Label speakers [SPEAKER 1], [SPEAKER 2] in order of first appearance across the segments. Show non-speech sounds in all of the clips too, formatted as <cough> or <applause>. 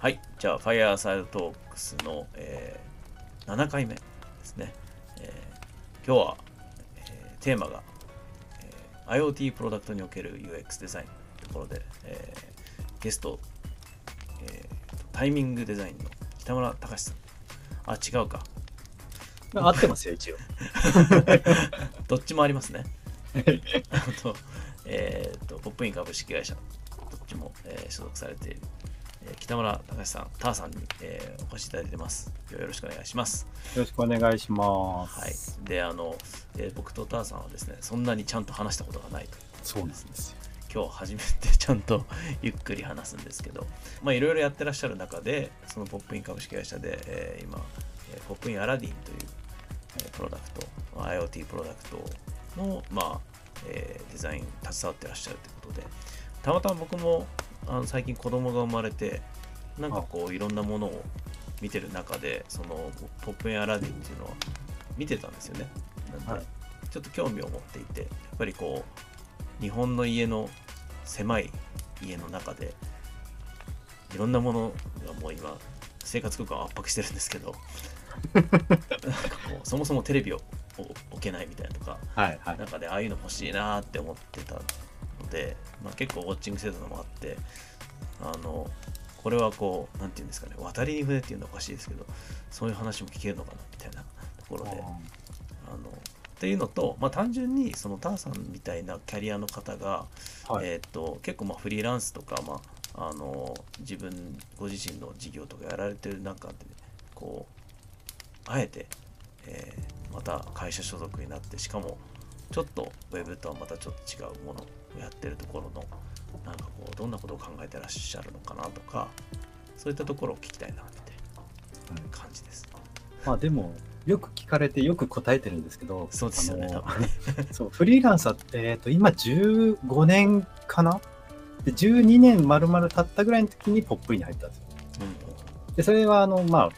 [SPEAKER 1] はい、じゃあ、ファイアーサイドトークスの、えー7回目ですね。えー今日は、えーテーマが、えー IoT プロダクトにおける UX デザインというところで、えーゲスト、えータイミングデザインの北村隆さん。あ、違うか。
[SPEAKER 2] 合ってますよ、一応。<laughs>
[SPEAKER 1] どっちもありますね。あと、えー、と、ポップイン株式会社、どっちも、えー所属されている、えー北村隆さん、ターさんに、えーお越しいただいてます。よろしくお願いします。
[SPEAKER 2] よろしくお願いします。
[SPEAKER 1] はい。で、あの、えー僕とターさんはですね、そんなにちゃんと話したことがないと。
[SPEAKER 2] そうなんですよ。
[SPEAKER 1] 今日初めて <laughs> ちゃんと <laughs> ゆっくり話すんですけど、まあいろいろやってらっしゃる中で、そのポップイン株式会社で、えー今、えーポップインアラディンという、えープロダクト、まあ IoT プロダクトの、まあえーデザイン携わってらっしゃるということで、たまたま僕もあの最近子供が生まれて、なんかこういろんなものを見てる中で、そのポップインアラディンっていうのは見てたんですよね。なんちょっと興味を持っていて、やっぱりこう、日本の家の狭い家の中でいろんなものがもう今生活空間を圧迫してるんですけどなんかこうそもそもテレビを置けないみたいなとか
[SPEAKER 2] はいはい。
[SPEAKER 1] 中でああいうの欲しいなーって思ってたので、まあ、結構ウォッチングしてたのもあってあのこれはこうなんていうんですかね渡りに船っていうのはおかしいですけどそういう話も聞けるのかなみたいなところで。あのっていうのと、まあ、単純にそのターさんみたいなキャリアの方が、
[SPEAKER 2] はい
[SPEAKER 1] えー、と結構まあフリーランスとか、まあ、あの自分ご自身の事業とかやられてる中でこうあえて、えーまた会社所属になってしかもちょっとウェブとはまたちょっと違うものをやってるところのなんかこうどんなことを考えてらっしゃるのかなとかそういったところを聞きたいなみたいな感じです。
[SPEAKER 2] まあでも、よく聞かれてよく答えてるんですけど、
[SPEAKER 1] そうですよね多分ね <laughs>
[SPEAKER 2] そう、フリーランスは、えっ、と、今15年かな？で、12年丸々経ったぐらいの時にポップインに入ったんですよ。で、それは、あの、まあ、ま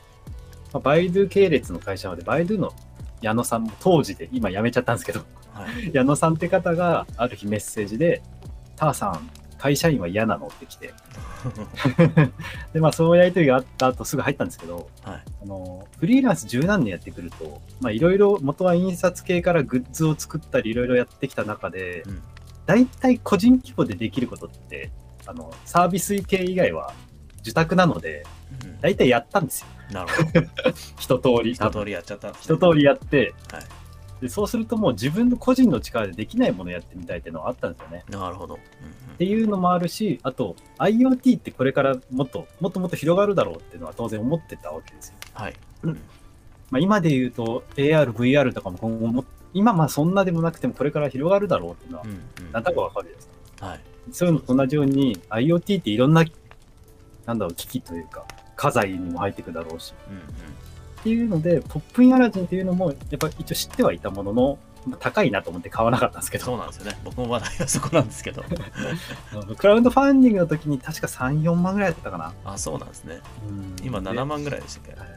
[SPEAKER 2] あ、バイドゥ系列の会社で、バイドゥの矢野さんも当時で、今辞めちゃったんですけど、
[SPEAKER 1] はい、
[SPEAKER 2] 矢野さんって方がある日メッセージで、ターさん、会社員は嫌なの？って来て、<laughs> で、まあ、そうやりとりがあった後すぐ入ったんですけど、
[SPEAKER 1] はい
[SPEAKER 2] あの、フリーランス十何年やってくると、まあ、いろいろ元は印刷系からグッズを作ったり、いろいろやってきた中で、
[SPEAKER 1] うん
[SPEAKER 2] 大体個人規模でできることって、あの、サービス系以外は受託なので、
[SPEAKER 1] うん
[SPEAKER 2] 大体やったんですよ。
[SPEAKER 1] なるほど。<laughs>
[SPEAKER 2] 一通り。
[SPEAKER 1] 一通りやっちゃったんです
[SPEAKER 2] 一
[SPEAKER 1] ね。
[SPEAKER 2] 通りやって、
[SPEAKER 1] はい
[SPEAKER 2] で、そうするともう自分の個人の力でできないものをやってみたいっていうのはあったんですよね。
[SPEAKER 1] なるほど。
[SPEAKER 2] っていうのもあるし、あと IoT ってこれからもっともっともっと広がるだろうっていうのは当然思ってたわけですよ。
[SPEAKER 1] はい。
[SPEAKER 2] まあ、今で言うと AR、VR とかも今後も、今まあそんなでもなくてもこれから広がるだろうっていうのは
[SPEAKER 1] うんうん
[SPEAKER 2] なんだかわかるじゃないですか。
[SPEAKER 1] はい。
[SPEAKER 2] そういうのと同じように IoT っていろんな、なんだろう、機器というか、家財にも入ってくるだろうし。
[SPEAKER 1] うんうん
[SPEAKER 2] っていうので、ポップインアラジンっていうのも、やっぱ一応知ってはいたものの、まあ高いなと思って買わなかったんですけど、
[SPEAKER 1] そうなんですよね。僕も話題はそこなんですけど。<laughs>
[SPEAKER 2] クラウドファンディングの時に確か3、4万ぐらいだったかな。
[SPEAKER 1] あ、そうなんですね。
[SPEAKER 2] うん
[SPEAKER 1] 今
[SPEAKER 2] で
[SPEAKER 1] 7万ぐらいでしたっけ？
[SPEAKER 2] はい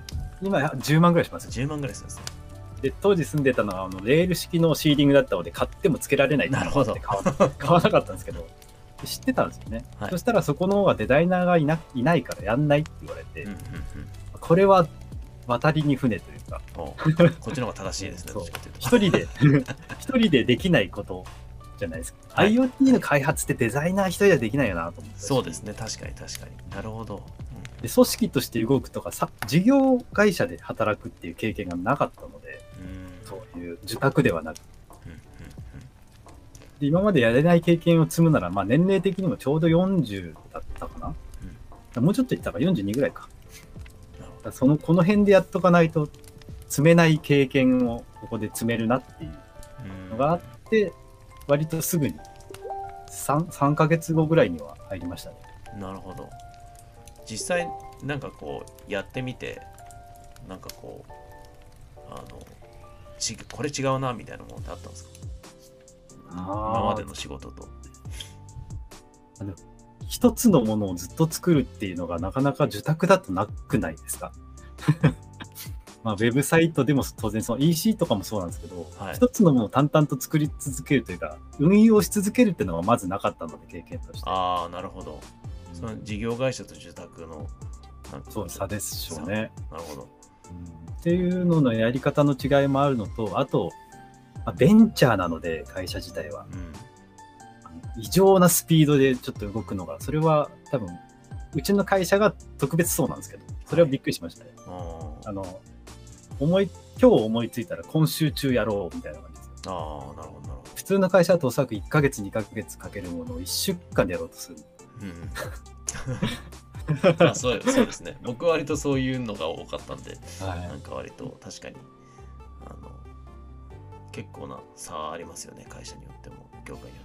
[SPEAKER 2] 今10万ぐらいします。
[SPEAKER 1] 10万ぐらいするんですね。
[SPEAKER 2] で、当時住んでたのは、あのレール式のシーリングだったので、買ってもつけられないっていうのがあって買わ <laughs> 買わなかったんですけど、で知ってたんですよね。
[SPEAKER 1] はい
[SPEAKER 2] そしたらそこの方がデザイナーがいないないからやんないって言われて、
[SPEAKER 1] うんうんうん。
[SPEAKER 2] これは渡りに船というか、
[SPEAKER 1] おこっちの方が正しいですね。
[SPEAKER 2] 一人で、<laughs> 一人でできないことじゃないですか。
[SPEAKER 1] はい
[SPEAKER 2] IoT の開発ってデザイナー一人ではできないよなと思って。
[SPEAKER 1] そうですね。確かに確かに。なるほど。
[SPEAKER 2] で組織として動くとかさ、事業会社で働くっていう経験がなかったので、
[SPEAKER 1] うん。うん
[SPEAKER 2] そういう受託ではなく
[SPEAKER 1] うんうん
[SPEAKER 2] で今までやれない経験を積むなら、まあ、年齢的にもちょうど40だったかな、もうちょっといったか42ぐらいかそのこの辺でやっとかないと積めない経験をここで積めるなっていう
[SPEAKER 1] ど
[SPEAKER 2] のがあって、割とすぐに 3, 3ヶ月後ぐらいには入りましたね
[SPEAKER 1] うんなるほど。実際、なんかこう、やってみて、なんかこう、あの、ちこれ違うな、みたいなものってあったんですか？今までの仕事と。
[SPEAKER 2] 一つのものをずっと作るっていうのがなかなか受託だとなくないですか？<laughs> まあ、ウェブサイトでも当然その EC とかもそうなんですけど、
[SPEAKER 1] はい
[SPEAKER 2] 一つのものを淡々と作り続けるというか、運用し続けるっていうのはまずなかったので、経験として。
[SPEAKER 1] ああ、なるほど。その事業会社と受託の
[SPEAKER 2] そう、差ですしょうね。
[SPEAKER 1] なるほど。
[SPEAKER 2] うんっていうののやり方の違いもあるのと、あと、まあベンチャーなので、会社自体は。
[SPEAKER 1] うん。
[SPEAKER 2] 異常なスピードでちょっと動くのが、それは多分、うちの会社が特別そうなんですけど、それはびっくりしましたね。
[SPEAKER 1] あ
[SPEAKER 2] あの、思い、今日思いついたら今週中やろうみたいな感じです。
[SPEAKER 1] あ、ああ、なるほど、なるほ
[SPEAKER 2] 普通の会社だとおそらく1ヶ月、2ヶ月かけるものを1週間でやろうとする。
[SPEAKER 1] ど。うん。<laughs> まあそうそうですね。僕は割とそういうのが多かったんで、
[SPEAKER 2] は
[SPEAKER 1] なんか割と確かに、あの、結構な差ありますよね、会社によっても、業界によって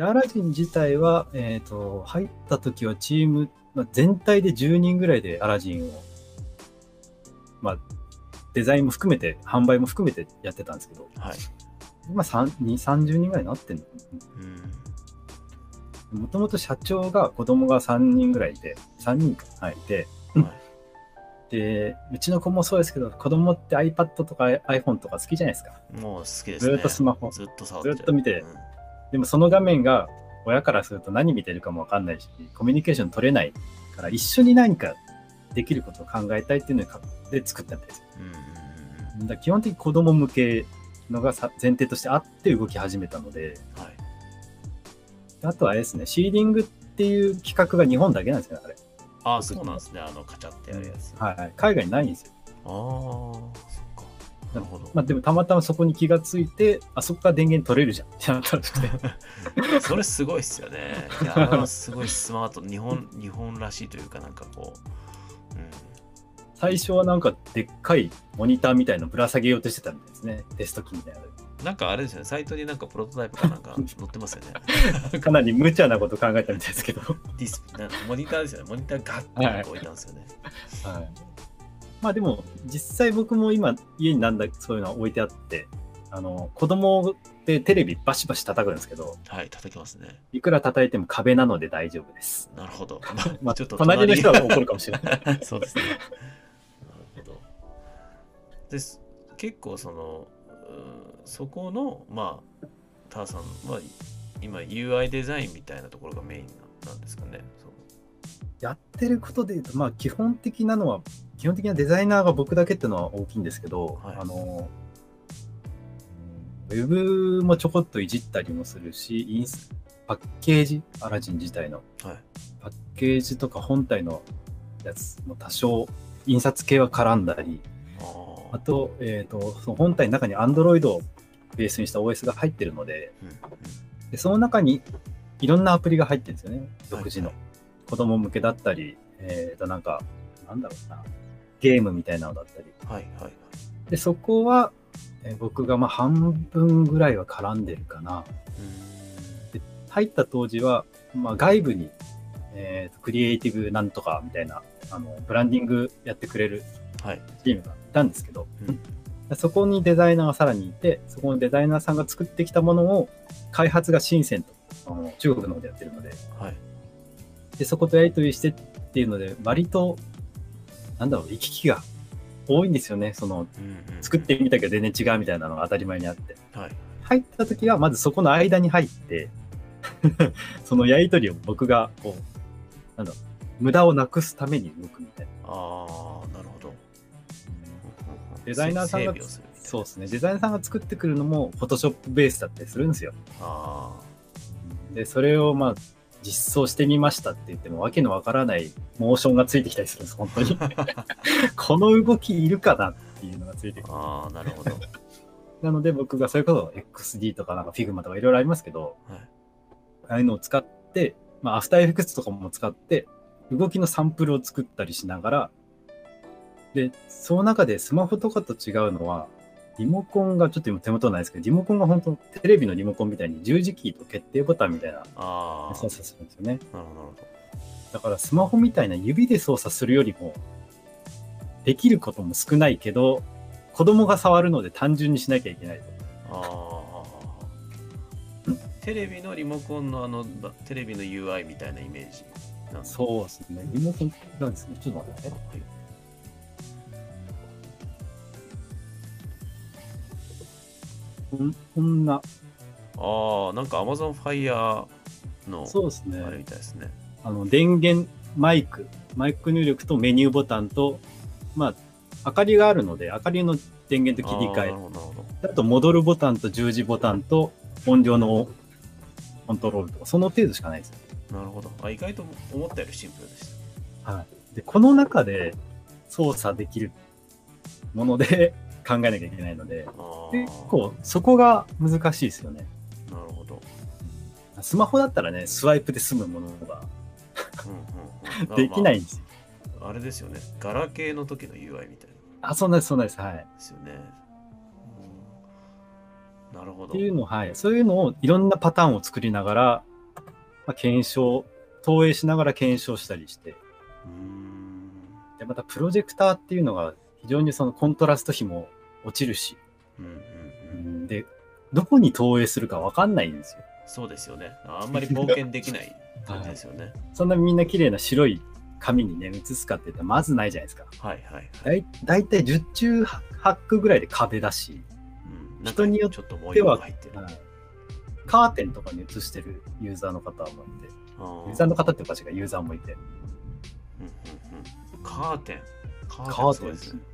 [SPEAKER 2] アラジン自体は、えっ、と、入った時はチーム、まあ、全体で10人ぐらいでアラジンを、まあ、デザインも含めて、販売も含めてやってたんですけど、
[SPEAKER 1] はい。
[SPEAKER 2] 今3、2 30人ぐらいになってんの
[SPEAKER 1] うん。
[SPEAKER 2] もともと社長が子供が3人ぐらいいて、3人か、はい、いて、
[SPEAKER 1] はい <laughs>
[SPEAKER 2] で、うちの子もそうですけど、子供って iPad とか iPhone とか好きじゃないですか。
[SPEAKER 1] もう好きですね。
[SPEAKER 2] ずーっとスマホ
[SPEAKER 1] ずっと触って
[SPEAKER 2] ずっと見て
[SPEAKER 1] うん
[SPEAKER 2] でもその画面が親からすると何見てるかもわかんないし、コミュニケーション取れないから一緒に何かできることを考えたいっていうので作ったみたいですよ。
[SPEAKER 1] うん
[SPEAKER 2] だ基本的に子供向けのがさ前提としてあって動き始めたので、
[SPEAKER 1] うん。はい。
[SPEAKER 2] あとはあれですね、シーディングっていう企画が日本だけなんですよね、あれ。
[SPEAKER 1] ああ、そうなんですね。あの、カチャってやるやつ。あ
[SPEAKER 2] はいはい、海外にないんですよ。
[SPEAKER 1] あー、そっか。なるほど。
[SPEAKER 2] まあでもたまたまそこに気がついて、あそこから電源取れるじゃんってなったらしくて。<laughs>
[SPEAKER 1] それすごいっすよね。いや、あすごいスマート。日本、<laughs> 日本らしいというか、なんかこう。うん。
[SPEAKER 2] 最初はなんかでっかいモニターみたいのぶら下げようとしてたみたいですね。テスト機みたいなの
[SPEAKER 1] なんかあれですよね、サイトになんかプロトタイプかなんか載ってますよね。
[SPEAKER 2] で。<laughs> かなり無茶なこと考えたみたいですけど。
[SPEAKER 1] ディスモニターですよね。モニターガッて置いたんですよね。
[SPEAKER 2] はい、まあでも実際僕も今家になんだそういうのは置いてあってあの子供でテレビバシバシ叩くんですけど
[SPEAKER 1] はい、叩きますね。
[SPEAKER 2] いくら叩いても壁なので大丈夫です。
[SPEAKER 1] なるほど。<laughs>
[SPEAKER 2] まあ、
[SPEAKER 1] ちょっと
[SPEAKER 2] 隣の人は怒るかもしれない。<laughs>
[SPEAKER 1] そうですね。なるほど。です。結構その、うんそこの、まあ、ターさんは今 UI デザインみたいなところがメインななんですかね。そう
[SPEAKER 2] やってることで言うとまあ基本的なのは基本的なデザイナーが僕だけっていうのは大きいんですけど、
[SPEAKER 1] はい
[SPEAKER 2] あのうんウェブもちょこっといじったりもするしインスパッケージアラジン自体の
[SPEAKER 1] はい。
[SPEAKER 2] パッケージとか本体のやつも多少印刷系は絡んだり、
[SPEAKER 1] あ
[SPEAKER 2] あと、えっ、と、その本体の中に Android をベースにした OS が入ってるので、
[SPEAKER 1] うんうん
[SPEAKER 2] でその中にいろんなアプリが入ってるんですよね。独自の。
[SPEAKER 1] はい
[SPEAKER 2] 子供向けだったり、えっ、と、なんか、なんだろうな、ゲームみたいなのだったり。
[SPEAKER 1] はいはいはい。
[SPEAKER 2] で、そこは、えー僕がまあ半分ぐらいは絡んでるかな。
[SPEAKER 1] う
[SPEAKER 2] 入った当時は、まあ、外部に、えーとクリエイティブなんとかみたいな、あの、ブランディングやってくれる。チームがいたんですけど、
[SPEAKER 1] うん
[SPEAKER 2] そこにデザイナーがさらにいて、そこのデザイナーさんが作ってきたものを開発が深センと、あの中国の方でやってるので、
[SPEAKER 1] はい。
[SPEAKER 2] で、そことやり取りしてっていうので、割と、なんだろう、行き来が多いんですよね。その、作ってみたけど全然違うみたいなのが当たり前にあって。
[SPEAKER 1] はい。
[SPEAKER 2] 入った時は、まずそこの間に入って、<laughs> そのやり取りを僕が、こう、なんだろう、無駄をなくすために動くみたいな。
[SPEAKER 1] ああ、なるほど。
[SPEAKER 2] デザイナーさんがそうですね。デザイナーさんが作ってくるのも、フォトショップベースだったりするんですよ。
[SPEAKER 1] あ
[SPEAKER 2] で、それをまあ、実装してみましたって言っても、わけのわからないモーションがついてきたりするんです、本当に。<laughs> この動きいるかなっていうのがついてくる。
[SPEAKER 1] あ、ああ、なるほど。は
[SPEAKER 2] なので、僕がそれこそ XD とかなんか Figma とかいろいろありますけど、
[SPEAKER 1] い。
[SPEAKER 2] ああいうのを使って、まあ、アフターエフェクツとかも使って、動きのサンプルを作ったりしながら、で、その中でスマホとかと違うのは、リモコンがちょっと今手元ないですけど、リモコンが本当テレビのリモコンみたいに十字キーと決定ボタンみたいな操作するんですよね。
[SPEAKER 1] なるほど。
[SPEAKER 2] だからスマホみたいな指で操作するよりも、できることも少ないけど、子供が触るので単純にしなきゃいけないと。
[SPEAKER 1] ああ。テレビのリモコンのあの、ばテレビの UI みたいなイメージ
[SPEAKER 2] そうですね。リモコンなんですね。ちょっと待ってね。
[SPEAKER 1] はい
[SPEAKER 2] こんな、
[SPEAKER 1] ああ、なんか Amazon Fire の
[SPEAKER 2] そうですね。
[SPEAKER 1] あれみたいですね。
[SPEAKER 2] あの電源マイクマイク入力とメニューボタンと、まあ、明かりがあるので、明かりの電源と切り替え
[SPEAKER 1] あーなる。ほどなるほど
[SPEAKER 2] あと、戻るボタンと十字ボタンと音量のコントロールとか、その程度しかないですよ。
[SPEAKER 1] なるほどあ意外と思ったよりシンプルでした
[SPEAKER 2] はい。で、この中で操作できるもので考えなきゃいけないので、結構そこが難しいですよね。
[SPEAKER 1] なるほど、
[SPEAKER 2] スマホだったらね、スワイプで済むものが
[SPEAKER 1] うんうんうん、<laughs>
[SPEAKER 2] できない
[SPEAKER 1] ま
[SPEAKER 2] んですよ。
[SPEAKER 1] あ、あれですよね。ガラケーの時の UI みたいな。
[SPEAKER 2] あ、そうなんです、そうなんです。はい。
[SPEAKER 1] ですよね、うん、なるほど。
[SPEAKER 2] っていうのを、はい。そういうのをいろんなパターンを作りながら、まあ、検証、投影しながら検証したりして、
[SPEAKER 1] うーん。
[SPEAKER 2] で、またプロジェクターっていうのが非常にそのコントラスト比も落ちるし、
[SPEAKER 1] うんうん
[SPEAKER 2] う
[SPEAKER 1] うん。
[SPEAKER 2] んで、どこに投影するかわかんないんですよ。
[SPEAKER 1] そうですよね。あんまり冒険できない <laughs> 感じですよね。
[SPEAKER 2] そんなみんな綺麗な白い紙にね、写すかって言ったらまずないじゃないですか。
[SPEAKER 1] はいはいはい、
[SPEAKER 2] だいだいたい10中8区ぐらいで壁だし、
[SPEAKER 1] うん、
[SPEAKER 2] 人によってはい。カーテンとかに映してるユーザーの方もいて、ユーザーの方っておかしいがユーザーもいて、
[SPEAKER 1] うんうんうん。カーテン。カ
[SPEAKER 2] カーテン。
[SPEAKER 1] ね。え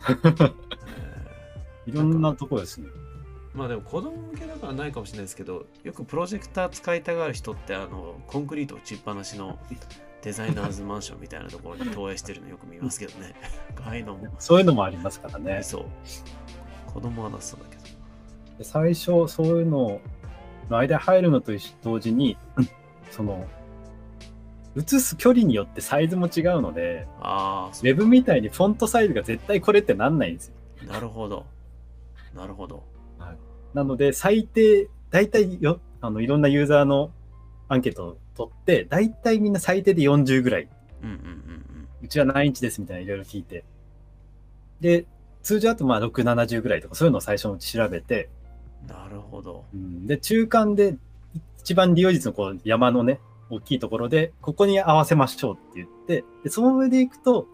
[SPEAKER 1] <laughs>
[SPEAKER 2] いろんなところですね。
[SPEAKER 1] ーまあでも子供向けだからないかもしれないですけどよくプロジェクター使いたがる人ってあのコンクリート打ちっぱなしのデザイナーズマンションみたいなところに投影してるのよく見ますけどね <laughs> ああいうのも
[SPEAKER 2] そういうのもありますからね。
[SPEAKER 1] そう子供はなさそうだけど
[SPEAKER 2] で最初、そういうのの間に入るのと同時に、その、映す距離によってサイズも違うので、
[SPEAKER 1] ああ
[SPEAKER 2] ウェブみたいにフォントサイズが絶対これってなんないんですよ。
[SPEAKER 1] なるほど。なるほど。
[SPEAKER 2] なので、最低、大体よ、あの、いろんなユーザーのアンケートを取って、大体みんな最低で40ぐらい。
[SPEAKER 1] うんうんうん
[SPEAKER 2] うちは何インチですみたいないろいろ聞いて。で、通常だとまあ6、70ぐらいとかそういうのを最初のうち調べて、
[SPEAKER 1] うんなるほど。
[SPEAKER 2] うん。で、中間で一番利用率のこう山のね、大きいところで、ここに合わせましょうって言って、で、その上で行くと、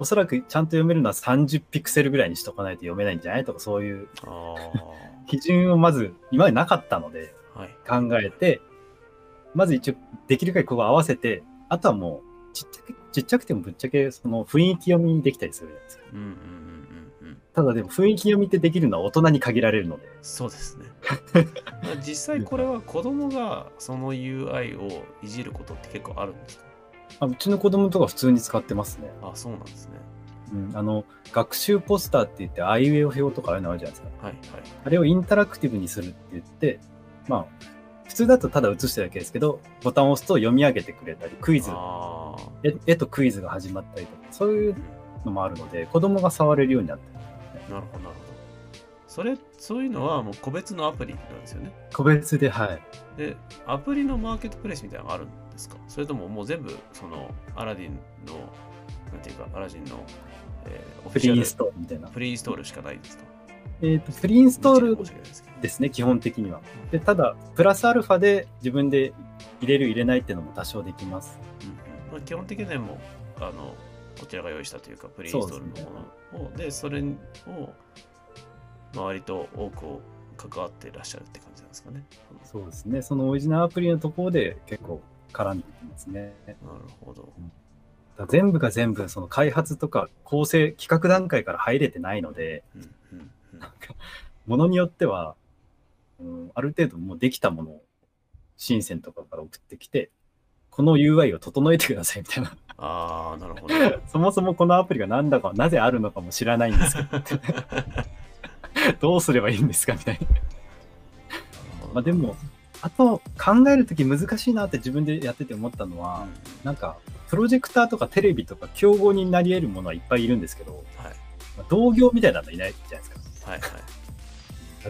[SPEAKER 2] おそらくちゃんと読めるのは30ピクセルぐらいにしとかないと読めないんじゃないとか、そういう
[SPEAKER 1] あ <laughs>
[SPEAKER 2] 基準をまず今までなかったので考えて、まず一応できる限りここ合わせて、あとはもうちっちゃく、ちっちゃくてもぶっちゃけその雰囲気読みできたりするじゃないですか。
[SPEAKER 1] うんうん
[SPEAKER 2] ただでも雰囲気読みってできるのは大人に限られるので。
[SPEAKER 1] そうですねまあ <laughs> 実際これは子供がその UI をいじることって結構あるんですか？
[SPEAKER 2] あうちの子供とか普通に使ってますね。
[SPEAKER 1] あそうなんですね
[SPEAKER 2] うん、あの、学習ポスターって言って、アイウェイ表とかああいうのあるじゃないですか。
[SPEAKER 1] はいはい
[SPEAKER 2] あれをインタラクティブにするって言って、まあ、普通だとただ映してるだけですけど、ボタンを押すと読み上げてくれたり、クイズ、
[SPEAKER 1] ああ
[SPEAKER 2] 絵絵とクイズが始まったりとか、そういうのもあるので、子供が触れるようになってる。
[SPEAKER 1] なるほどなるほどそれそういうのはもう個別のアプリなんですよね
[SPEAKER 2] 個別で、はい。
[SPEAKER 1] でアプリのマーケットプレイスみたいなのがあるんですか？それとももう全部そのアラディンのなんていうかアラジンの、えーオフィシャル
[SPEAKER 2] プリインストールみたいな。
[SPEAKER 1] プリインストールしかないですか？
[SPEAKER 2] えっ、と、プリインストール
[SPEAKER 1] です
[SPEAKER 2] ね、基本的には。で、ただ、プラスアルファで自分で入れる入れないっていうのも多少できます。
[SPEAKER 1] うんうんまあ、基本的にはもうあのこちらが用意したというかプリインストールのものをで,、それを、まあ、割と多くを関わっていらっしゃるって感じなんですかね。
[SPEAKER 2] そうですね。そのオリジナルアプリのところで結構絡んできますね。
[SPEAKER 1] なるほど。
[SPEAKER 2] だから全部が全部その開発とか構成、企画段階から入れてないので、
[SPEAKER 1] うんうんうん
[SPEAKER 2] なんか、ものによっては、うん、ある程度もうできたものを、深センとかから送ってきて、この UI を整えてくださいみたいな。
[SPEAKER 1] ああ、なるほど。<laughs>
[SPEAKER 2] そもそもこのアプリが何だか、なぜあるのかも知らないんですけど、<laughs> どうすればいいんですかみたいな。まあでも、あと考えるとき難しいなって自分でやってて思ったの
[SPEAKER 1] うん、
[SPEAKER 2] は
[SPEAKER 1] は、
[SPEAKER 2] なんか、プロジェクターとかテレビとか競合になり得るものはいっぱいいるんですけど、
[SPEAKER 1] い
[SPEAKER 2] まあ同業みたいなのいないじゃないですか。
[SPEAKER 1] はいはい。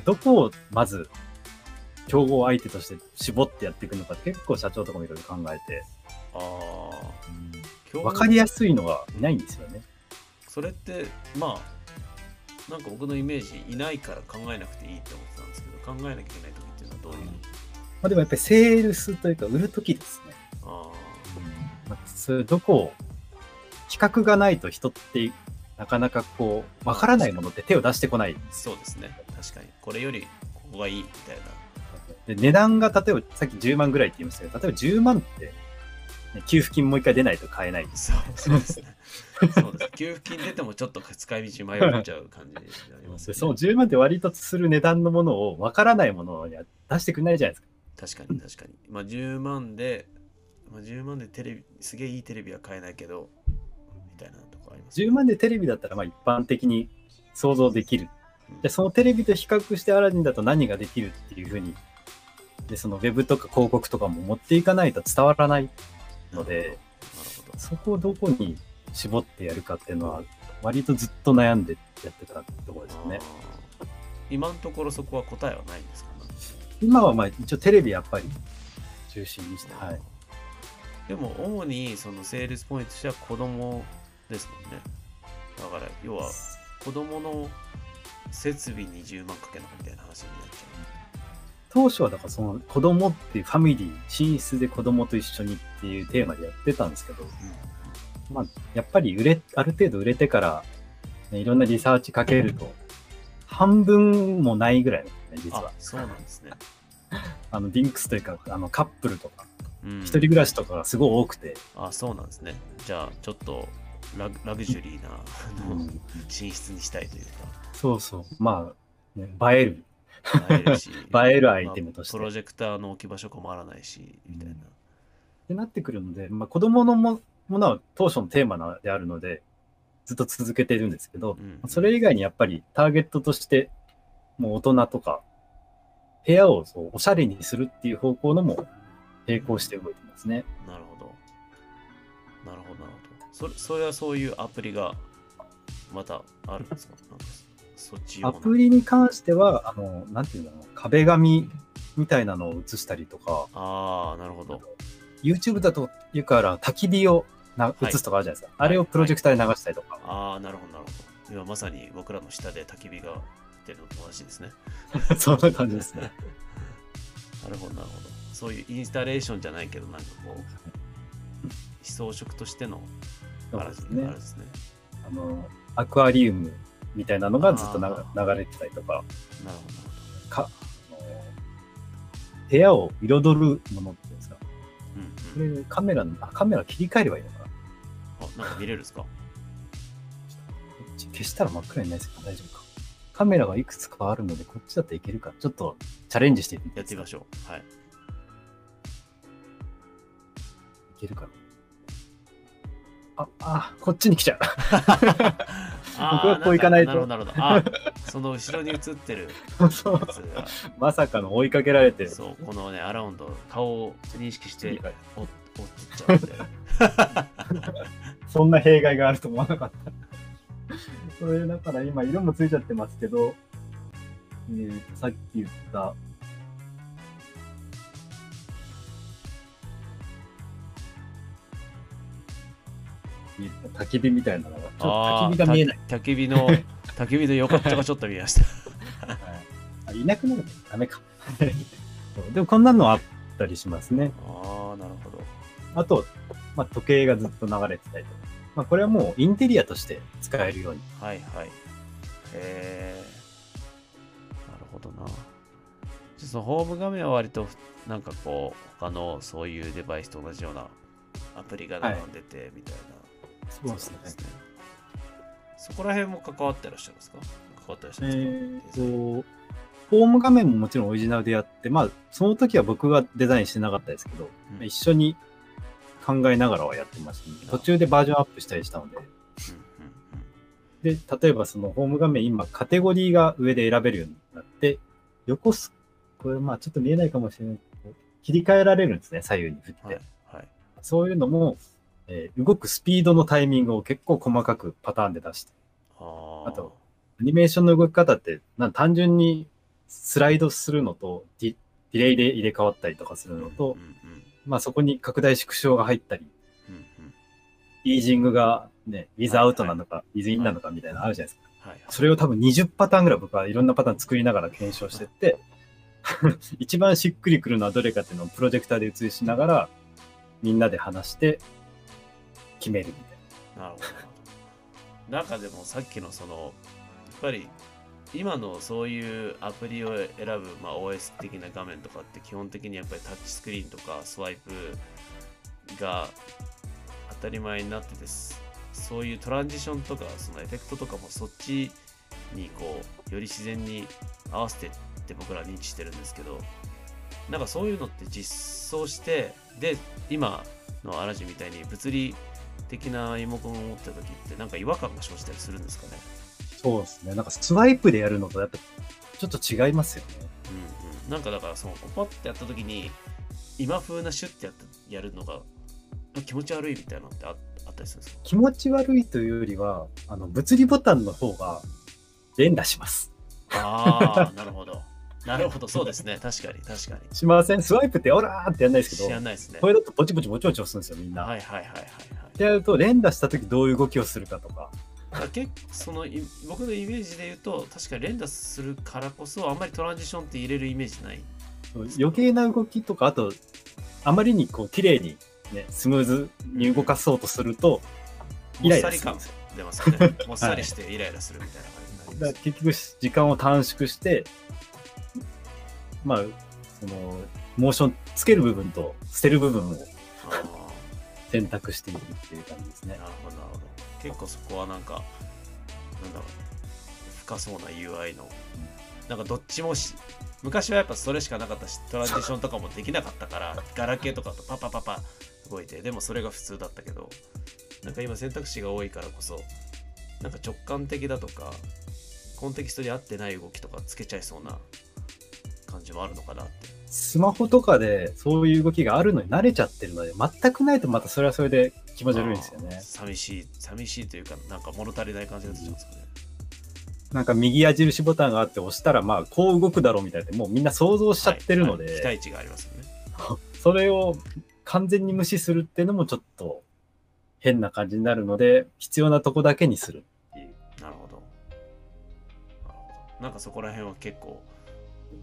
[SPEAKER 2] どこをまず競合相手として絞ってやっていくのか結構社長とかもいろいろ考えて、
[SPEAKER 1] ああ、
[SPEAKER 2] 分かりやすいのがいないんですよね。
[SPEAKER 1] それって、まあ、なんか僕のイメージ、いないから考えなくていいって思ってたんですけど、考えなきゃいけない時っていうのはどういう？
[SPEAKER 2] まあ、でもやっぱりセールスというか売るときですね。
[SPEAKER 1] あ
[SPEAKER 2] まあ、それどこを企画がないと人ってなかなかこう分からないものって手を出してこない
[SPEAKER 1] そうですね。確かに。これよりここがいいみたいな。
[SPEAKER 2] で値段が例えばさっき10万ぐらいって言いましたけど例えば10万って給付金もう一回出ないと買えない。
[SPEAKER 1] そうそうですね。そうです。給付金出てもちょっと使い道迷っちゃう感じになりますよね。
[SPEAKER 2] その10万で割とする値段のものを分からないものには出してくれないじゃないですか。
[SPEAKER 1] 確かに確かに。まあ10万で、まあ、10万でテレビ、すげえいいテレビは買えないけど、みたいなとこあります、
[SPEAKER 2] 10万でテレビだったらまあ一般的に想像できる。で、そのテレビと比較してアラジンだと何ができるっていうふうに、で、そのウェブとか広告とかも持っていかないと伝わらないので。そこをどこに絞ってやるかっていうのは、割とずっと悩んでやってたところですよね。
[SPEAKER 1] 今のところそこは答えはないんですか？ね。
[SPEAKER 2] 今はまあ一応テレビやっぱり中心にして、はい。
[SPEAKER 1] でも主にそのセールスポイントとしては子供ですもんね。だから要は子供の設備に10万かけなみたいな話に
[SPEAKER 2] 当初はだからその子供っていうファミリー、寝室で子供と一緒にっていうテーマでやってたんですけど、
[SPEAKER 1] う。
[SPEAKER 2] まあ、やっぱり売れ、ある程度売れてから、ね、いろんなリサーチかけると、半分もないぐらいなんですね、実
[SPEAKER 1] あ
[SPEAKER 2] は。、
[SPEAKER 1] そうなんですね。<laughs>
[SPEAKER 2] あの、ディンクスというか、あの、カップルとか、
[SPEAKER 1] うん
[SPEAKER 2] 一人暮らしとかがすごい多くて、
[SPEAKER 1] あ、そうなんですね。じゃあちょっとラグラグジュリーなあの
[SPEAKER 2] うん
[SPEAKER 1] 寝室にしたいという
[SPEAKER 2] そうそう、まあ、ね、映える、
[SPEAKER 1] か、映えるし、<laughs>
[SPEAKER 2] 映えるアイテムとして。
[SPEAKER 1] まあプロジェクターの置き場所困らないし、みたいな。
[SPEAKER 2] ってなってくるので、まあ、子供のもものは当初のテーマなであるので、ずっと続けてるんですけど、
[SPEAKER 1] うん
[SPEAKER 2] それ以外にやっぱりターゲットとして、もう大人とか、部屋をそうおしゃれにするっていう方向のも並行して動いてますね。
[SPEAKER 1] なるほど。なるほど、なるほど。それそれはそういうアプリがまたあるんですか？なんか？そっち用
[SPEAKER 2] ア
[SPEAKER 1] の
[SPEAKER 2] プリに関しては、あの、なんていうんだろう、壁紙みたいなのを映したりとか、
[SPEAKER 1] ああ、なるほど。
[SPEAKER 2] YouTube だとよくある焚き火をな
[SPEAKER 1] はい
[SPEAKER 2] 映すとかあるじゃないですか。あれをプロジェクターで流したりとか。
[SPEAKER 1] ああ、なるほど、なるほど。今まさに僕らの下で焚き火が出るのと同じですね。<laughs>
[SPEAKER 2] そんな感じですね。<laughs>
[SPEAKER 1] なるほど、なるほど。そういうインスタレーションじゃないけど、なんかこう、装飾としての。あれです
[SPEAKER 2] ね。
[SPEAKER 1] あ
[SPEAKER 2] の、アクアリウムみたいなのがずっと流れてたりとか、
[SPEAKER 1] なるほど、なるほ
[SPEAKER 2] か、部屋を彩るものっていうんですか。
[SPEAKER 1] ど。うんうん。
[SPEAKER 2] これカメラの、あ、カメラ切り替えればいいのかなこ
[SPEAKER 1] あ、なんか見れるんですか？
[SPEAKER 2] っち消したら真っ暗にないですけど大丈夫か。カメラがいくつかあるので、こっちだったらいけるか。ちょっとチャレンジしてみて
[SPEAKER 1] やってみま
[SPEAKER 2] し
[SPEAKER 1] しょう。はい。
[SPEAKER 2] いけるかな。あ、あ、こっちに来ちゃう。<laughs>
[SPEAKER 1] あ
[SPEAKER 2] 僕はこう行かないと
[SPEAKER 1] んなるほど、なるほど。あ、その後ろに映ってる <laughs>
[SPEAKER 2] そうまさかの追いかけられて、
[SPEAKER 1] そう、このね、アラウンド、顔を認識してっちゃうんで。<laughs>
[SPEAKER 2] そんな弊害があると思わなかった。<laughs> これだから今色もついちゃってますけど、えーとさっき言った、焚き火みたいなのが、ちょっと焚き火が見えない。
[SPEAKER 1] 焚き火の、<laughs> 焚き火の横っちょがちょっと見えました。
[SPEAKER 2] はいあいなくなるとダメか。<laughs> でもこんなのあったりしますね。
[SPEAKER 1] ああ、なるほど。
[SPEAKER 2] あと、まあ、時計がずっと流れてたりとか。まあ、これはもうインテリアとして使えるように。
[SPEAKER 1] はいはい。へえ。なるほどな。そのホーム画面は割となんかこう他のそういうデバイスと同じようなアプリが並んでてみたいな、
[SPEAKER 2] そうですね。
[SPEAKER 1] そこら辺も関わってらっしゃるんですか？関わってらっしゃ
[SPEAKER 2] え
[SPEAKER 1] るんですか、
[SPEAKER 2] ーと、ホーム画面ももちろんオリジナルでやって、まあ、その時は僕がデザインしてなかったですけど、
[SPEAKER 1] うん
[SPEAKER 2] 一緒に考えながらはやってました、ね。途中でバージョンアップしたりしたので。で、例えばそのホーム画面、今、カテゴリーが上で選べるようになって、横す、これまあちょっと見えないかもしれないけど、切り替えられるんですね、左右に振って。
[SPEAKER 1] うんはいはい
[SPEAKER 2] そういうのも、えー動くスピードのタイミングを結構細かくパターンで出して。
[SPEAKER 1] あ
[SPEAKER 2] とアニメーションの動き方って、なん単純にスライドするのとディ、ディレイで入れ替わったりとかするのと
[SPEAKER 1] うん、うん
[SPEAKER 2] まあそこに拡大縮小が入ったり、
[SPEAKER 1] うんうん。
[SPEAKER 2] イージングがね、ウィズアウトなのか、ウィズインなのかみたいなのあるじゃないですか。
[SPEAKER 1] はい
[SPEAKER 2] それを多分20パターンぐらい僕はいろんなパターン作りながら検証してって、<laughs> 一番しっくりくるのはどれかっていうのをプロジェクターで映しながら、みんなで話して決めるみたいな。
[SPEAKER 1] なるほどな。んかでもさっきのその、やっぱり今のそういうアプリを選ぶ、まあ、OS 的な画面とかって基本的にやっぱりタッチスクリーンとかスワイプが当たり前になってですそういうトランジションとかそのエフェクトとかもそっちにこうより自然に合わせてって僕ら認知してるんですけどなんかそういうのって実装してで今の嵐みたいに物理的なリモコンを持ってた時ってなんか違和感が生じたりするんですかね？
[SPEAKER 2] そうですね。なんかスワイプでやるのとやっぱちょっと違いますよね。
[SPEAKER 1] うんうん、なんかだからそのポッてやった時に今風なシュッてやったやるのが気持ち悪いみたいなのってああったりするんですか？
[SPEAKER 2] 気持ち悪いというよりは、あの、物理ボタンの方が連打します。
[SPEAKER 1] ああなるほど。なるほどそうですね。確かに確かに。
[SPEAKER 2] しません？スワイプってオラーってやんないですけ
[SPEAKER 1] 知
[SPEAKER 2] ど、
[SPEAKER 1] らないですね。
[SPEAKER 2] これだとポチポチポチポチ押すんですよ、みんな。
[SPEAKER 1] はいはいはいはいはい
[SPEAKER 2] ってやると、連打した時どういう動きをするかとか。
[SPEAKER 1] あ結そのい僕のイメージで言うと確かに連打するからこそあんまりトランジションって入れるイメージない
[SPEAKER 2] 余計な動きとか、あと、あまりにこう、綺麗にね、スムーズに動かそうとすると、イライラ
[SPEAKER 1] もっさり感
[SPEAKER 2] する。
[SPEAKER 1] 出ますよねもっさりしてイライラするみたいな感じになり
[SPEAKER 2] だから
[SPEAKER 1] ます
[SPEAKER 2] 結局、時間を短縮して、まあ、その、モーションつける部分と捨てる部分を
[SPEAKER 1] あ
[SPEAKER 2] 選択していくっていう感じですね。
[SPEAKER 1] ーな。るほどなるほど。結構そこはなんかなんだろう深そうな UI の。なんかどっちもし昔はやっぱそれしかなかったしトランジションとかもできなかったから <laughs> ガラケーとかとパパパパ動いてでもそれが普通だったけどなんか今選択肢が多いからこそなんか直感的だとかコンテキストに合ってない動きとかつけちゃいそうな感じもあるのかなって
[SPEAKER 2] スマホとかでそういう動きがあるのに慣れちゃってるので、全くないとまたそれはそれで気持ち悪いんですよね。
[SPEAKER 1] 寂しい寂しいというかなんか物足りない感じがするんですかね
[SPEAKER 2] なんか右矢印ボタンがあって押したら、まあこう動くだろうみたいで、もうみんな想像しちゃってるので、
[SPEAKER 1] はいはい期待値がありますよね
[SPEAKER 2] それを完全に無視するっていうのもちょっと変な感じになるので、必要なとこだけにするっていう。
[SPEAKER 1] なるほど。なるほど。なんかそこら辺は結構、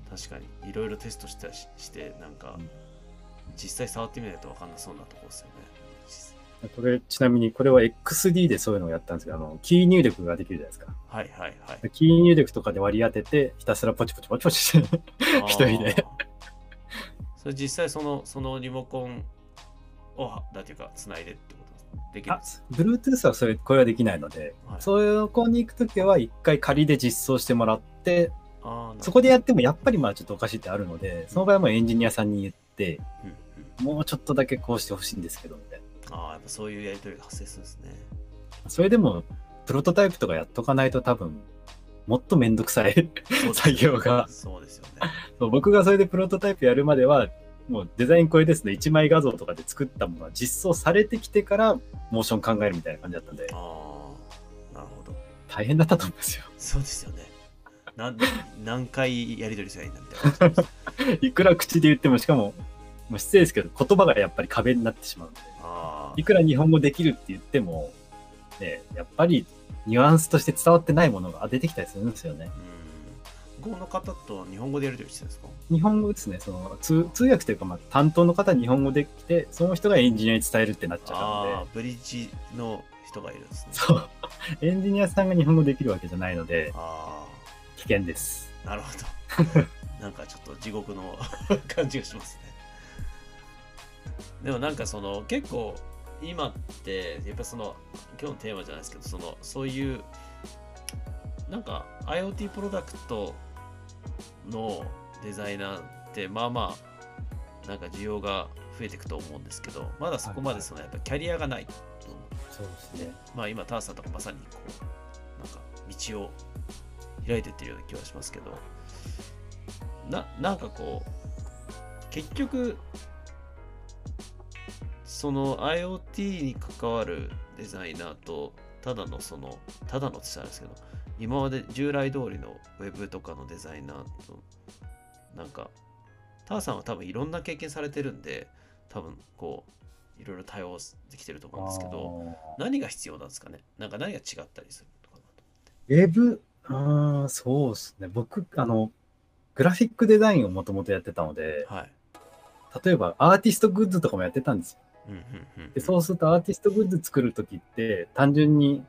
[SPEAKER 1] 確かにいろいろテストしたしして、なんか
[SPEAKER 2] うん
[SPEAKER 1] 実際触ってみないと分かんなそうなところですよね。
[SPEAKER 2] これ、ちなみにこれは XD でそういうのをやったんですけど、あの、キー入力ができるじゃないですか。
[SPEAKER 1] はいはいはい。
[SPEAKER 2] キー入力とかで割り当てて、ひたすらポチポチポチポチして、一人で。
[SPEAKER 1] それ実際その、そのリモコンを、なんていうか、つないでってことできるん
[SPEAKER 2] あ
[SPEAKER 1] です、
[SPEAKER 2] Bluetooth はそれ、これはできないので、
[SPEAKER 1] はい
[SPEAKER 2] そういう子に行くときは一回仮で実装してもらって、そこでやってもやっぱりまあちょっとおかしいってあるので、その場合はもうエンジニアさんに言って、
[SPEAKER 1] うんうん
[SPEAKER 2] もうちょっとだけこうしてほしいんですけど、みたいな。
[SPEAKER 1] ああ、やっぱそういうやりとりが発生するんですね。
[SPEAKER 2] それでも、プロトタイプとかやっとかないと多分、もっとめんどくさい。<laughs> 作業が
[SPEAKER 1] そうですよね。
[SPEAKER 2] 僕がそれでプロトタイプやるまでは、もうデザインこれですね、1枚画像とかで作ったものは実装されてきてから、モーション考えるみたいな感じだったんで
[SPEAKER 1] あ、あ、なるほど。
[SPEAKER 2] 大変だったと思うんですよ。
[SPEAKER 1] そうですよね。なん何回やり取りすればいいんだみたいな。<laughs>
[SPEAKER 2] いくら口で言っても、しかも、もう失礼ですけど、言葉がやっぱり壁になってしまうので、
[SPEAKER 1] あ
[SPEAKER 2] いくら日本語できるって言っても、ね、やっぱりニュアンスとして伝わってないものが出てきたりするんですよね。
[SPEAKER 1] あ、うん。Go の方と日本語でやり取りしてるんですか？
[SPEAKER 2] 日本語ですね、その通通訳というか、まあ、担当の方は日本語できて、その人がエンジニアに伝えるってなっちゃうので
[SPEAKER 1] ブリッジの人がいるんですね。
[SPEAKER 2] そう、<laughs> エンジニアさんが日本語できるわけじゃないので、
[SPEAKER 1] あ
[SPEAKER 2] 危険です。
[SPEAKER 1] あ、なるほど。<laughs> なんかちょっと地獄の <laughs> 感じがしますね。でもなんかその結構今ってやっぱその今日のテーマじゃないですけどそのそういうなんか IoT プロダクトのデザイナーってまあまあなんか需要が増えていくと思うんですけどまだそこまでそのやっぱキャリアがないと思
[SPEAKER 2] そうですね。
[SPEAKER 1] まあ今ターさんとかまさにこうなんか道を開いてってるような気はしますけど。ななんかこう結局その IoT に関わるデザイナーとただのそのただのって言ったらあれですけど今まで従来通りのウェブとかのデザイナーとなんかターさんは多分いろんな経験されてるんで多分こういろいろ対応できてると思うんですけど何が必要なんですかね？なんか何が違ったりするのか
[SPEAKER 2] ウェブ、あーそうですね。僕、あの、グラフィックデザインをもともとやってたので、
[SPEAKER 1] なはい。
[SPEAKER 2] 例えばアーティストグッズとかもやってたんですよ。でそうするとアーティストグッズ作るときって、単純に、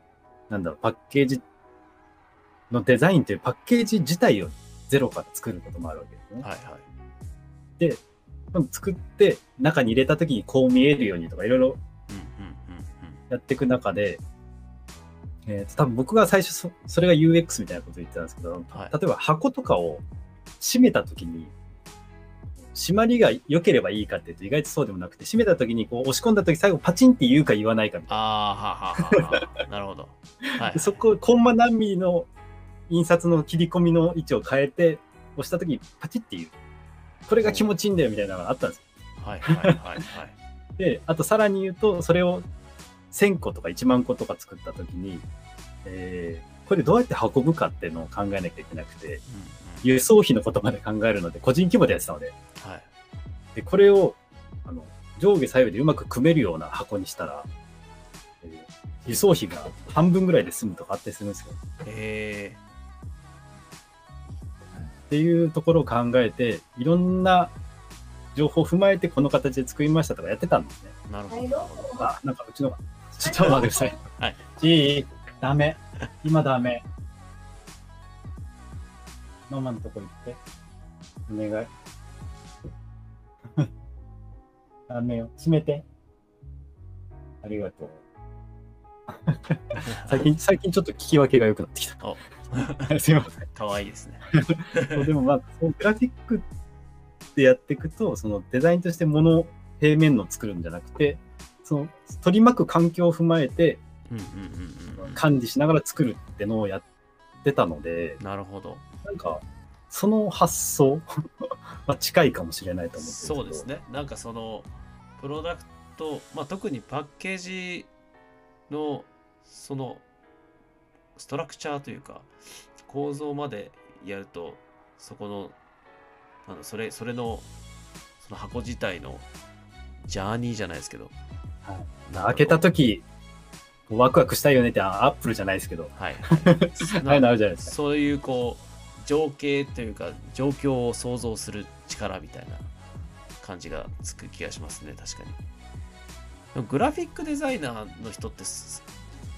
[SPEAKER 2] なんだろう、パッケージのデザインというパッケージ自体をゼロから作ることもあるわけですね。
[SPEAKER 1] はいはい。
[SPEAKER 2] ま作って中に入れた時にこう見えるようにとかいろいろやっていく中で、えーと多分僕が最初そそれが UX みたいなこと言ってたんですけど、
[SPEAKER 1] はい
[SPEAKER 2] 例えば箱とかを閉めた時に閉まりが良ければいいかっていうと意外とそうでもなくて閉めた時にこう押し込んだ時最後パチンって言うか言わないかみたい
[SPEAKER 1] ああ、はあはあはあ。なるほど。はい
[SPEAKER 2] な。そこコンマ何ミリの印刷の切り込みの位置を変えて押した時にパチって言うこれが気持ちいいんだよみたいなのがあったんですよ
[SPEAKER 1] はいはいはいはい。<laughs>
[SPEAKER 2] で、あとさらに言うと、それを1000個とか1万個とか作ったときに、えー、これどうやって運ぶかっていうのを考えなきゃいけなくて、
[SPEAKER 1] うんうん
[SPEAKER 2] 輸送費のことまで考えるので、個人規模でやってたので、
[SPEAKER 1] はい。
[SPEAKER 2] でこれをあの上下左右でうまく組めるような箱にしたら、えー輸送費が半分ぐらいで済むとかあってするんですよ。
[SPEAKER 1] え
[SPEAKER 2] っていうところを考えて、いろんな情報を踏まえてこの形で作りましたとかやってたんですね。
[SPEAKER 1] ー、なるほど。なるほど
[SPEAKER 2] あ、なんかうちの、ちょっと待ってください。
[SPEAKER 1] はい。
[SPEAKER 2] いいダメ。今ダメ。ママのとこ行って。お願い。<laughs> ダメよ。閉めて。ありがとう。<laughs> 最近、最近ちょっと聞き分けが良くなってき
[SPEAKER 1] お
[SPEAKER 2] た。<laughs> すいません。
[SPEAKER 1] かわいいですね。
[SPEAKER 2] でもまあ、そのグラフィックでやっていくと、そのデザインとして物、平面のを作るんじゃなくて、その取り巻く環境を踏まえて管理しながら作るってのをやってたので
[SPEAKER 1] うん。、なるほど。
[SPEAKER 2] なんか、その発想 <laughs> は近いかもしれないと思って
[SPEAKER 1] そうです。ね。なんかその、プロダクト、まあ、特にパッケージの、その、ストラクチャーというか、構造までやると、そこの、なんだ、それ、それの、その箱自体の、ジャーニーじゃないですけど、
[SPEAKER 2] はい、開けた時ワクワクしたいよねってあアップルじゃないですけど、
[SPEAKER 1] はい。<laughs>
[SPEAKER 2] ああいうのあるじゃないですか。
[SPEAKER 1] そういうこう情景というか状況を想像する力みたいな感じがつく気がしますね確かに。グラフィックデザイナーの人ってす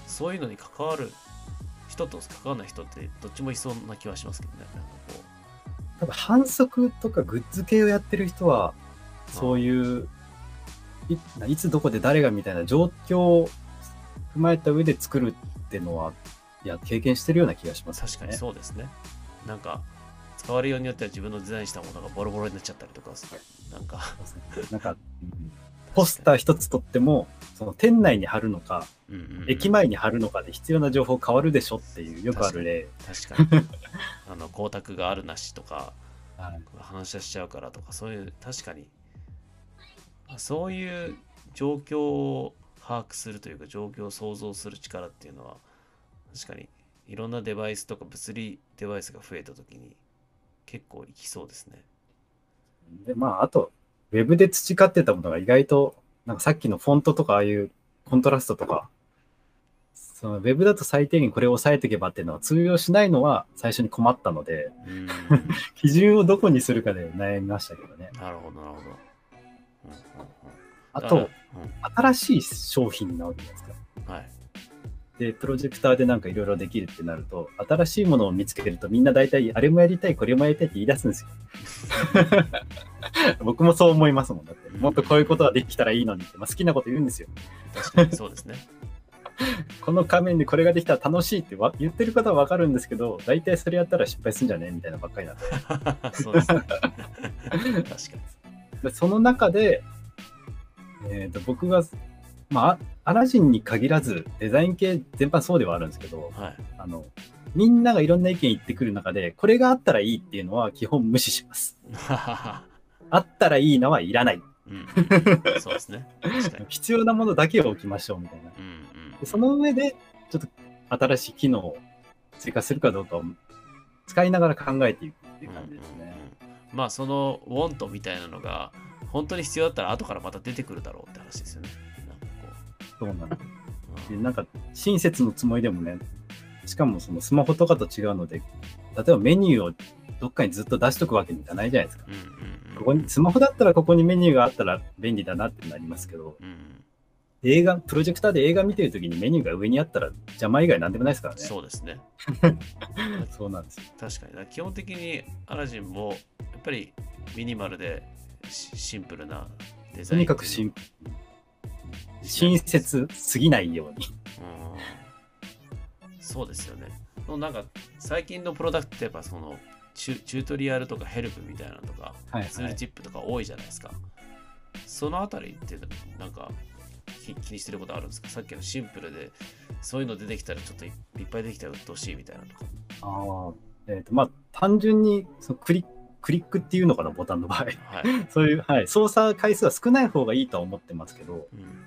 [SPEAKER 1] そういうのに関わる人と関わらない人ってどっちもいそうな気はしますけどね。なんかこ
[SPEAKER 2] 多分反則とかグッズ系をやってる人は、そういう、いいつどこで誰がみたいな状況を踏まえた上で作るっていうのは、いや、経験してるような気がします、
[SPEAKER 1] う確かにそうですね。なんか使われようによっては自分のデザインしたものがボロボロになっちゃったりとかなんか
[SPEAKER 2] なんか、<laughs> うんポスター一つとっても、その店内に貼るのか、
[SPEAKER 1] うんうんうん。
[SPEAKER 2] 駅前に貼るのかで必要な情報変わるでしょっていう、よくある例。
[SPEAKER 1] 確かに。<laughs> あの光沢があるなしとか
[SPEAKER 2] はい。
[SPEAKER 1] 反射しちゃうからとかそういう確かにそういう状況を把握するというか状況を想像する力っていうのは確かにいろんなデバイスとか物理デバイスが増えた時に結構いきそうですね。
[SPEAKER 2] で、まあ、あと、ウェブで培ってたものが意外と、なんかさっきのフォントとか、ああいうコントラストとか、そのウェブだと最低限これを押さえておけばっていうのは通用しないのは最初に困ったので、<laughs> 基準をどこにするかで悩みましたけどね。
[SPEAKER 1] なるほどなるほど。
[SPEAKER 2] あと、新しい商品なわけじゃないですか。
[SPEAKER 1] うんはい。
[SPEAKER 2] で、プロジェクターでなんかいろいろできるってなると、新しいものを見つけるとみんな大体あれもやりたい、これもやりたいって言い出すんですよ。<laughs> 僕もそう思いますもん。だって、もっとこういうことができたらいいのにって、まあ、好きなこと言うんですよ。
[SPEAKER 1] 確かにそうですね。<laughs>
[SPEAKER 2] この画面でこれができたら楽しいってわ言ってることはわかるんですけど、大体それやったら失敗するんじゃね？みたいなばっかりなんで。<laughs>
[SPEAKER 1] そうですね。確かに。
[SPEAKER 2] でその中で、えー、と僕が、まあ、アラジンに限らず、デザイン系全般そうではあるんですけど、
[SPEAKER 1] はい。
[SPEAKER 2] あの、みんながいろんな意見言ってくる中で、これがあったらいいっていうのは基本無視します。<laughs> あったらいいのはいらない。
[SPEAKER 1] うん、そうですね。
[SPEAKER 2] 必要なものだけを置きましょうみたいな。
[SPEAKER 1] うんうん
[SPEAKER 2] でその上で、ちょっと新しい機能を追加するかどうかを使いながら考えていくっていう感じですね。
[SPEAKER 1] うんうんうんまあそのウォントみたいなのが本当に必要だったら後からまた出てくるだろうって話ですよね。なんかこ
[SPEAKER 2] そうなんでなんか親切のつもりでもね、しかもそのスマホとかと違うので、例えばメニューをどっかにずっと出しとくわけにいかないじゃないですか。ここに、スマホだったらここにメニューがあったら便利だなってなりますけど、
[SPEAKER 1] うん
[SPEAKER 2] 映画、プロジェクターで映画見てるときにメニューが上にあったら邪魔以外なんでもないですからね。
[SPEAKER 1] そうですね。<laughs>
[SPEAKER 2] そうなんですよ。
[SPEAKER 1] 確かに。基本的にアラジンもやっぱりミニマルでシンプルなデザ
[SPEAKER 2] と
[SPEAKER 1] イン
[SPEAKER 2] にかくシン親切すぎないように。
[SPEAKER 1] うんそうですよね。なんか最近のプロダクトってやっぱそのチュチュートリアルとかヘルプみたいなのとか、
[SPEAKER 2] はい
[SPEAKER 1] ツールチップとか多いじゃないですか。そのあたりってなんか気気にしてることあるんですか？さっきのシンプルでそういうの出てきたらちょっといいっぱい出てきたら鬱陶しいみたいなのとか。
[SPEAKER 2] ああ、えっ、と、まあ、単純にそのクリクリックっていうのかな、ボタンの場合。
[SPEAKER 1] はい。<laughs>
[SPEAKER 2] そういう、はい、操作回数は少ない方がいいとは思ってますけど、
[SPEAKER 1] うん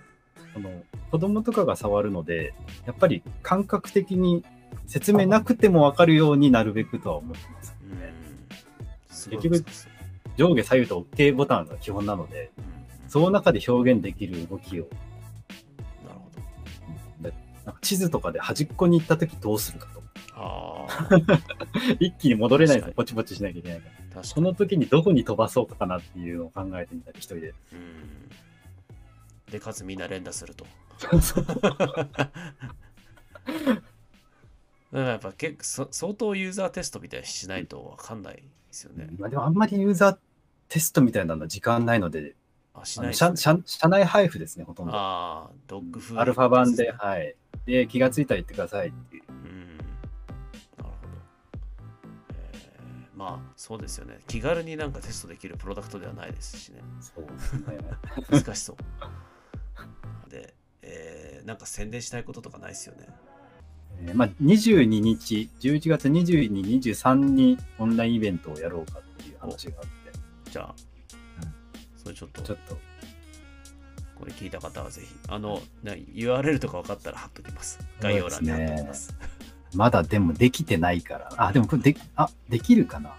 [SPEAKER 2] その子供とかが触るので、やっぱり感覚的に説明なくても分かるようになるべくとは思ってます。
[SPEAKER 1] うんす
[SPEAKER 2] 結局上下左右と OK ボタンが基本なので、
[SPEAKER 1] うん
[SPEAKER 2] その中で表現できる動きを、
[SPEAKER 1] な
[SPEAKER 2] んか地図とかで端っこに行った時どうするかと。
[SPEAKER 1] ああ、<laughs>
[SPEAKER 2] 一気に戻れないですポチポチしなきゃいけないから。そ
[SPEAKER 1] に。
[SPEAKER 2] の時にどこに飛ばそうかなっていうのを考えてみたり、一人で。
[SPEAKER 1] うんで、かつみんな連打すると。だからやっぱ結構そ相当ユーザーテストみたいにしないとわかんないですよね。
[SPEAKER 2] まあでもあんまりユーザーテストみたいなのは時間ないので、
[SPEAKER 1] あ、しないね
[SPEAKER 2] 社社社内配布ですね、ほとんど。
[SPEAKER 1] ああ、ドッグフード、
[SPEAKER 2] アルファ版で、はい。で、気がついたら言ってくださいっていう。
[SPEAKER 1] うん。なるほど。えーまあ、そうですよね。気軽になんかテストできるプロダクトではないですしね。
[SPEAKER 2] そうですね。<laughs>
[SPEAKER 1] 難しそう。で、えーなんか宣伝したいこととかないですよね。
[SPEAKER 2] えーまあ、22日、11月22、23にオンラインイベントをやろうかっていう話があって、
[SPEAKER 1] じゃあ、それちょっと、
[SPEAKER 2] ちょっと、
[SPEAKER 1] これ聞いた方はぜひ、あの、な URL とか分かったら貼っときます。概要欄に貼っときます。
[SPEAKER 2] まだでもできてないから、あ、でもこれで、あ、できるかな？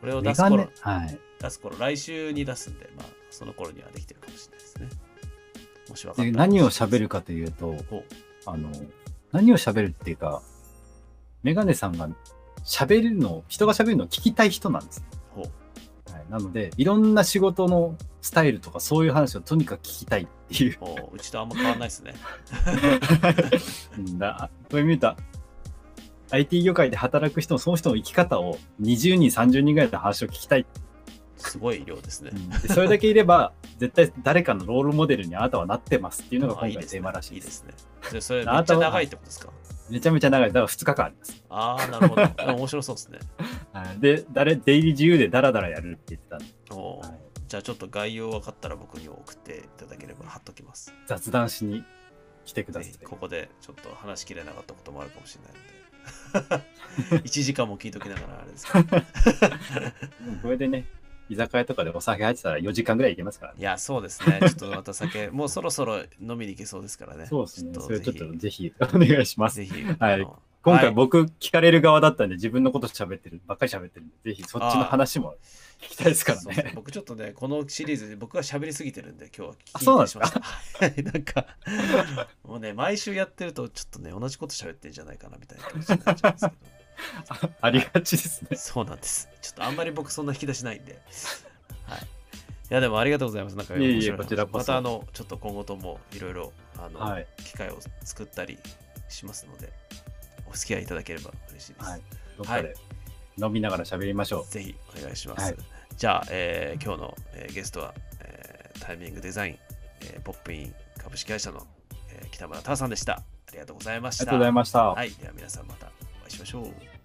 [SPEAKER 1] これを出す頃、、
[SPEAKER 2] はい。
[SPEAKER 1] 出す頃、来週に出すんで、まあ、その頃にはできてるかもしれないですね。もし分かった。
[SPEAKER 2] 何を喋るかというと、あの、何を喋るっていうか、メガネさんが喋るの、人が喋るのを聞きたい人なんです。なので、いろんな仕事のスタイルとかそういう話をとにかく聞きたいっていう。
[SPEAKER 1] ほううちとあんま変わんないですね。
[SPEAKER 2] うん <laughs> だそういう意味で言うと IT 業界で働く人のその人の生き方を20人、30人ぐらいで話を聞きたい。
[SPEAKER 1] すごい量ですね。
[SPEAKER 2] でそれだけいれば、絶対誰かのロールモデルにあなたはなってますっていうのが今回のテーマらしいで。
[SPEAKER 1] いいですすね。でそれめっちゃ長いってことですか？
[SPEAKER 2] めちゃめちゃ長い。だから2日間あります。
[SPEAKER 1] ああ、なるほど。面白そうですね。<laughs>
[SPEAKER 2] はいで、誰、出入り自由でダラダラやるって言ってたんで、
[SPEAKER 1] おー
[SPEAKER 2] はい
[SPEAKER 1] じゃあちょっと概要分かったら僕に送っていただければ貼っときます。
[SPEAKER 2] 雑談しに来てください。
[SPEAKER 1] ここでちょっと話しきれなかったこともあるかもしれないので。<laughs> <laughs> 1時間も聞いときながらあれですけど。
[SPEAKER 2] うんこれでね、居酒屋とかでお酒入ってたら4時間ぐらいいけますからね。
[SPEAKER 1] いや、そうですね。<laughs> ちょっとまた酒、もうそろそろ飲みに行けそうですからね。
[SPEAKER 2] そうですね。それちょっ
[SPEAKER 1] ぜ
[SPEAKER 2] とぜひお願いします。
[SPEAKER 1] ひ、ぜひ、
[SPEAKER 2] はい今回
[SPEAKER 1] はい
[SPEAKER 2] 僕聞かれる側だったんで自分のこと喋ってるばっかり喋ってるんで、ぜひそっちの話も聞きたいですからね。
[SPEAKER 1] 僕ちょっとね、このシリーズ、僕が喋りすぎてるんで、今日は
[SPEAKER 2] あそうなんです
[SPEAKER 1] しました。はいなんか、もうね、毎週やってると、ちょっとね、同じこと喋ってんじゃないかなみたいな感じになっちゃうんですけど。
[SPEAKER 2] あ <laughs> ありがちですね。
[SPEAKER 1] そうなんです。ちょっとあんまり僕そんな引き出しないんで。はい。いやでもありがとうございます。なんか
[SPEAKER 2] いえいえこちらこそ
[SPEAKER 1] またあの、ちょっと今後ともいろいろ、あの、
[SPEAKER 2] はい。
[SPEAKER 1] 機会を作ったりしますので、お付き合いいただければ嬉しいです。
[SPEAKER 2] はい。どっかで飲みながら喋りましょ
[SPEAKER 1] ぜひお願いします。
[SPEAKER 2] はい
[SPEAKER 1] じゃあ、えー今日の、えーゲストは、えータイミングデザイン、えーポップイン株式会社の、えー北村太さんでした。ありがとうございま
[SPEAKER 2] う。あ
[SPEAKER 1] した。
[SPEAKER 2] りがとうございました。
[SPEAKER 1] はい。では皆さんまたいしましょう。